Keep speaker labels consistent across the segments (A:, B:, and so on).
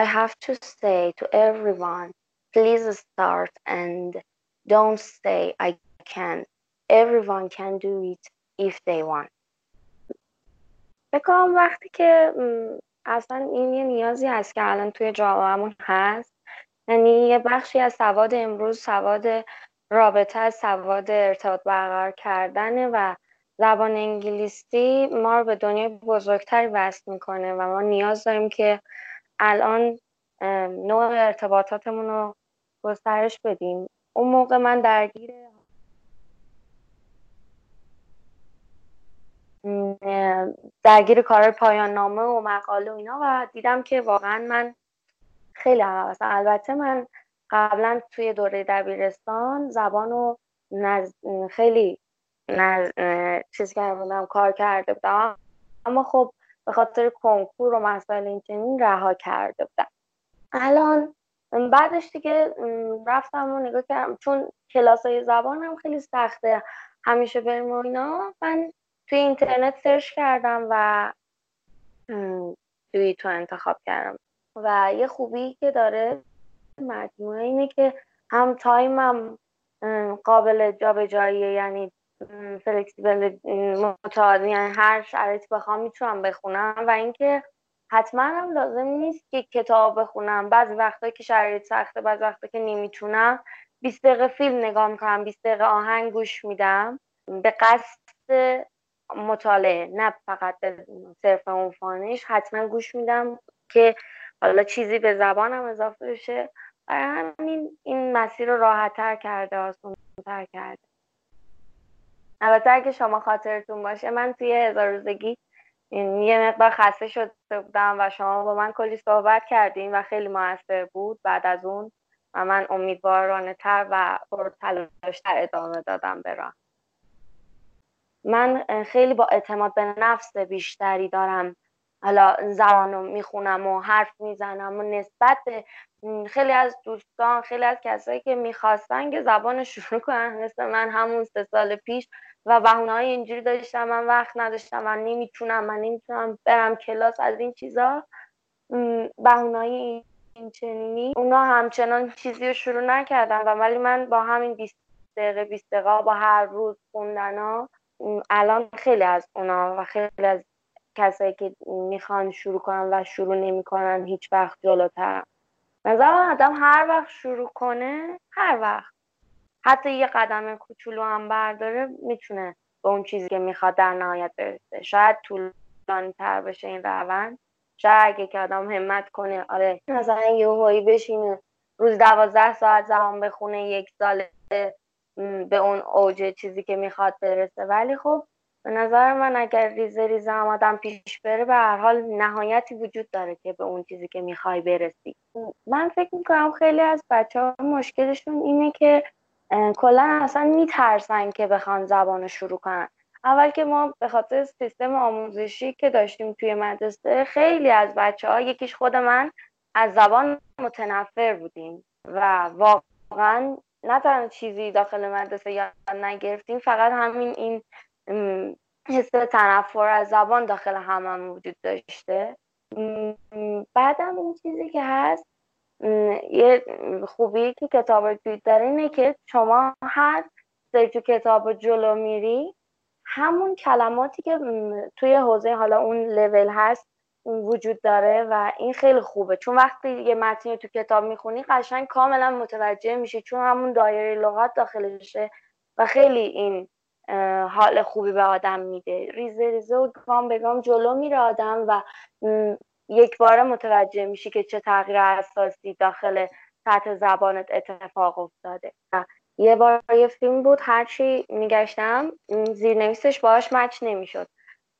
A: I have to say to everyone, please start and don't say I can't. Everyone can do it if they want. بکنم وقتی که اصلا این یه نیازی هست که الان توی جامعهمون هست یعنی یه بخشی از سواد امروز سواد رابطه از سواد ارتباط برقرار کردن و زبان انگلیسی ما رو به دنیای بزرگتری وصل می‌کنه و ما نیاز داریم که الان نوع ارتباطاتمون رو گسترش بدیم. اون موقع من درگیر درگیر کار پایان نامه و مقاله و اینا و دیدم که واقعا من خیلی عقب البته من قبلا توی دوره دبیرستان زبان رو نز... خیلی نز... چیز کرده کار کرده بودم. اما خب به خاطر کنکور و مسائل این چنین رها کرده بودم. الان بعدش دیگه رفتم و نگاه کردم. چون کلاس های زبان هم خیلی سخته همیشه بریم و اینا من توی اینترنت سرچ کردم و توی تو انتخاب کردم. و یه خوبی که داره مجموعه اینه که هم تایمم قابل جابجاییه یعنی فلکسیبل متعادل یعنی هر شرایطی بخوام می‌تونم بخونم و اینکه حتما هم لازم نیست که کتاب بخونم. بعضی وقتا که شرایط سخته بعضی وقتا که نمی‌تونم. 20 دقیقه فیلم نگاه می‌کنم 20 دقیقه آهنگ گوش میدم. به قصد مطالعه نه فقط صرف اون فانش. حتما گوش میدم که حالا چیزی به زبانم اضافه بشه. برای همین این مسیر رو راحت تر کرده آسان تر کرده. البته اگه شما خاطرتون باشه من توی هزار روزگی یه مقدار خسته شده بودم و شما با من کلی صحبت کردیم و خیلی موثر بود بعد از اون و من امیدوارانه تر و پرتلاشتر ادامه دادم برام من خیلی با اعتماد به نفس بیشتری دارم. حالا زبان رو می‌خونم و حرف می‌زنم و نسبت به خیلی از دوستان خیلی از کسایی که می‌خواستن که زبان شروع کنن مثل من همون سه سال پیش و بهونه های اینجوری داشتم من وقت نداشتم من نمی‌تونم من نمی‌تونم برم کلاس از این چیزا. بهونه های این چنینی. اونا همچنان چیزی رو شروع نکردن و ولی من با همین 20 دقیقه 20 دقیقه با هر روز خوندن الان خیلی از اونا و خیلی از کسایی که می‌خوان شروع کنن و شروع نمی‌کنن هیچ وقت جلوتر. نظر آدم هر وقت شروع کنه هر وقت. حتی یه قدم کوچولو هم برداره می‌تونه به اون چیزی که می‌خواد در نهایت برسه. شاید طولانی تر بشه این روند. شاید اگه که آدم همت کنه آره مثلا یه هایی بشینه روز دوازده ساعت زبان بخونه یک سال به اون اوج چیزی که می‌خواد برسه. ولی خب به نظر من اگر ریزه ریزه هم آدم پیش بره به هر حال نهایتی وجود داره که به اون چیزی که می‌خوای برسی. من فکر می‌کنم خیلی از بچه ها مشکلشون اینه که کلا اصلا میترسن که بخوان زبان شروع کنن. اول که ما به خاطر سیستم آموزشی که داشتیم توی مدرسه خیلی از بچه ها یکیش خود من از زبان متنفر بودیم و واقعا نه تنها چیزی داخل مدرسه یاد نگرفتیم فقط همین این حس تنفر از زبان داخل هممون وجود داشته. بعدم این چیزی که هست یه خوبی که کتاب وجود داره اینه که شما هر سری کتاب جلو میری همون کلماتی که توی حوزه حالا اون لول هست وجود داره و این خیلی خوبه. چون وقتی یه متنی تو کتاب می‌خونی قشنگ کاملا متوجه میشی چون همون دایره لغات داخلشه و خیلی این حال خوبی به آدم میده. ریزه ریزه و گام به گام جلو میره آدم و یک بار متوجه میشی که چه تغییر اساسی داخل سطح زبانت اتفاق افتاده. یه بار یه فیلم بود هرچی میگشتم زیرنویسش باهاش مچ نمی‌شد.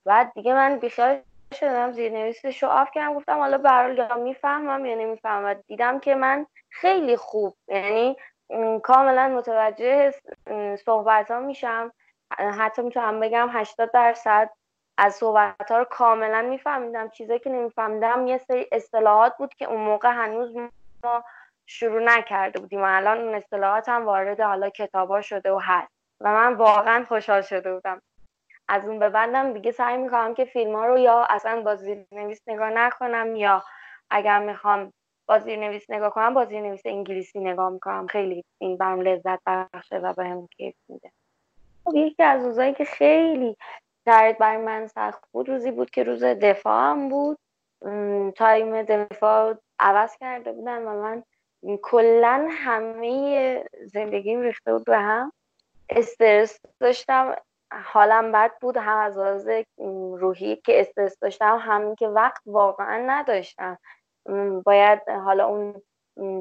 A: بعد دیگه من بیخیال شدم زیرنویسش رو آف کردم گفتم حالا برحال یا می‌فهمم یا نمی‌فهمم. و دیدم که من خیلی خوب یعنی کاملا متوجه صحبت ها میشم. حتی می‌تونم بگم 80 درصد از صحبت ها رو کاملا میفهمیدم. چیزایی که نمیفهمیدم یه سری اصطلاحات بود که اون موقع هنوز ما شروع نکرده بودیم و الان اون اصطلاحات هم وارد حالا کتابا شده و هست. و من واقعا خوشحال شده بودم. از اون به بعدم دیگه سعی می‌کنم که فیلم ها رو یا اصلا با نویس نگاه نکنم یا اگر می‌خوام بازی نویس نگاه کنم بازی نویس انگلیسی نگاه می‌کنم. خیلی این برام لذت بخشه و به هم کیف میده. خب یکی از روزایی که خیلی شرایط برای من سخت بود. روزی بود که روز دفاعم بود. تایم دفاع عوض کرده بودن و من کلا همه زندگیم ریخته بود به هم. استرس داشتم. حالم بد بود. هم از لحاظ روحی که استرس داشتم همین که وقت واقعا نداشتم. باید حالا اون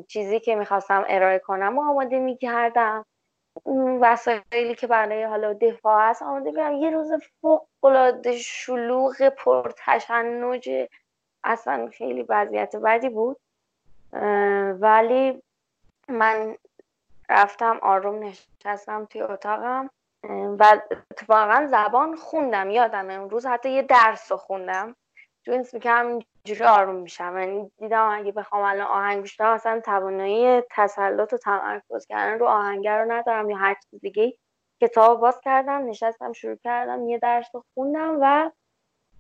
A: چیزی که می‌خواستم ارائه کنم و آماده می‌کردم. وسایلی که برای حالا دفاع هست آماده می‌کردم یه روز فوق العاده شلوغ پرتشنج اصلا خیلی وضعیت بدی بود. ولی من رفتم آروم نشستم توی اتاقم و اتفاقا زبان خوندم یادم امروز حتی یه درس رو خوندم. چون اسم که همینجوری آروم میشم. یعنی دیدم اگه بخوام الان آهنگ گوش اصلا توانایی تسلط و تمرکز کردن رو آهنگر رو ندارم یا هر چیز دیگه کتاب باز کردم نشستم شروع کردم یه درس رو خوندم و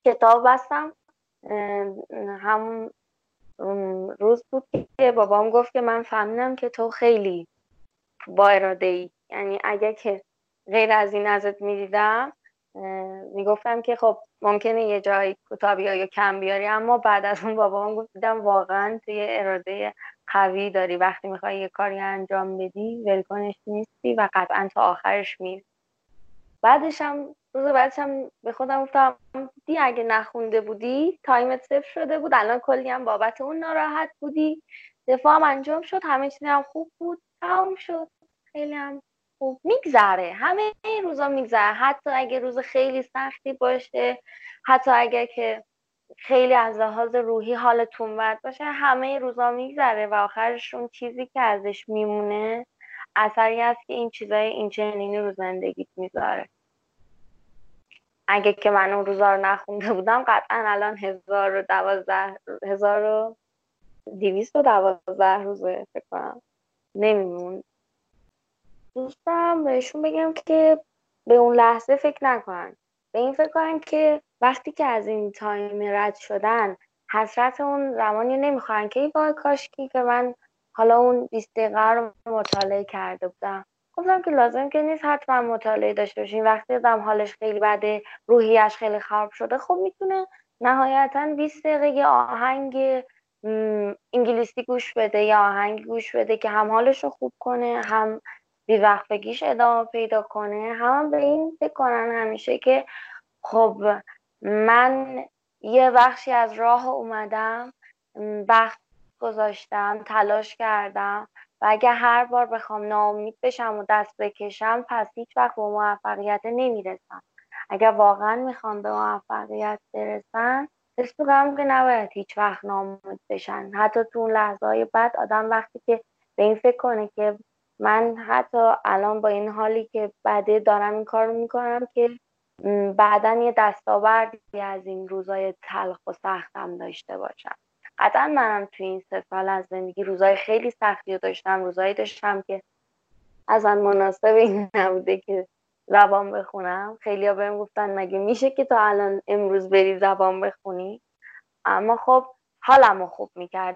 A: کتاب بستم. همون روز بود که بابام گفت که من فهمیدم که تو خیلی با اراده ای یعنی اگه که غیر از این ازت می‌دیدم می‌گفتم که خب ممکنه یه جایی کتابی یا کم بیاری اما بعد از اون بابام گفت دیدم واقعا توی اراده قوی داری. وقتی می‌خوای یه کاری انجام بدی ولکنش نیستی و قطعا تا آخرش میری. بعدش هم روز بعدش هم به خودم گفتم دی اگه نخونده بودی تایمت صفر شده بود الان کلی هم بابت اون ناراحت بودی. دفاع هم انجام شد همه چیزی هم خوب بود تمام شد. خیلی هم خوب میگذره. همه این روزا میگذره. حتی اگه روز خیلی سختی باشه حتی اگه که خیلی از لحاظ روحی حالتون بد باشه همه روزا میگذره و آخرشون چیزی که ازش میمونه اثری هست که این چیزای این چنینی رو زندگیت می‌ذاره. اگه که من اون روزا رو نخونده بودم قطعا الان هزار و دوازده هزار و دیویست و دوازده روزه فکر کنم. نمیمون دوستم بهشون بگم که به اون لحظه فکر نکنن. به این فکر کنن که وقتی که از این تایم رد شدن حسرت اون زمانی نمی‌خوان که ای وای کاشکی که من حالا اون 20 دقیقه رو مطالعه کرده بودم. گفتم که لازم که نیست حتما مطالعه داشته باشین. وقتی آدم حالش خیلی بده روحیش خیلی خراب شده خب می‌تونه نهایتا 20 دقیقه یه آهنگ انگلیسی گوش بده یا آهنگ گوش بده که هم حالش رو خوب کنه هم بیوقفگیش ادامه پیدا کنه. هم به این فکر کنن همیشه که خب من یه بخشی از راه اومدم وقت گذاشتم تلاش کردم و اگر هر بار بخوام ناامید بشم و دست بکشم پس هیچ وقت به موفقیت نمی‌رسم. اگر واقعا می‌خوام به موفقیت برسن حس می‌کنم که نباید هیچ وقت ناامید بشن. حتی تو اون لحظه های بعد آدم وقتی که به این فکر کنه که من حتی الان با این حالی که بعده دارم این کار می‌کنم که بعدا یه دستاوردی از این روزای تلخ و سختم داشته باشم. قطعا منم توی این سه سال از زندگی روزای خیلی سختی رو داشتم روزایی داشتم که ازن مناسب این نبوده که زبان بخونم. خیلی ها بهم گفتن مگه میشه که تا الان امروز بری زبان بخونی؟ اما خب حالم رو خوب می‌کرد.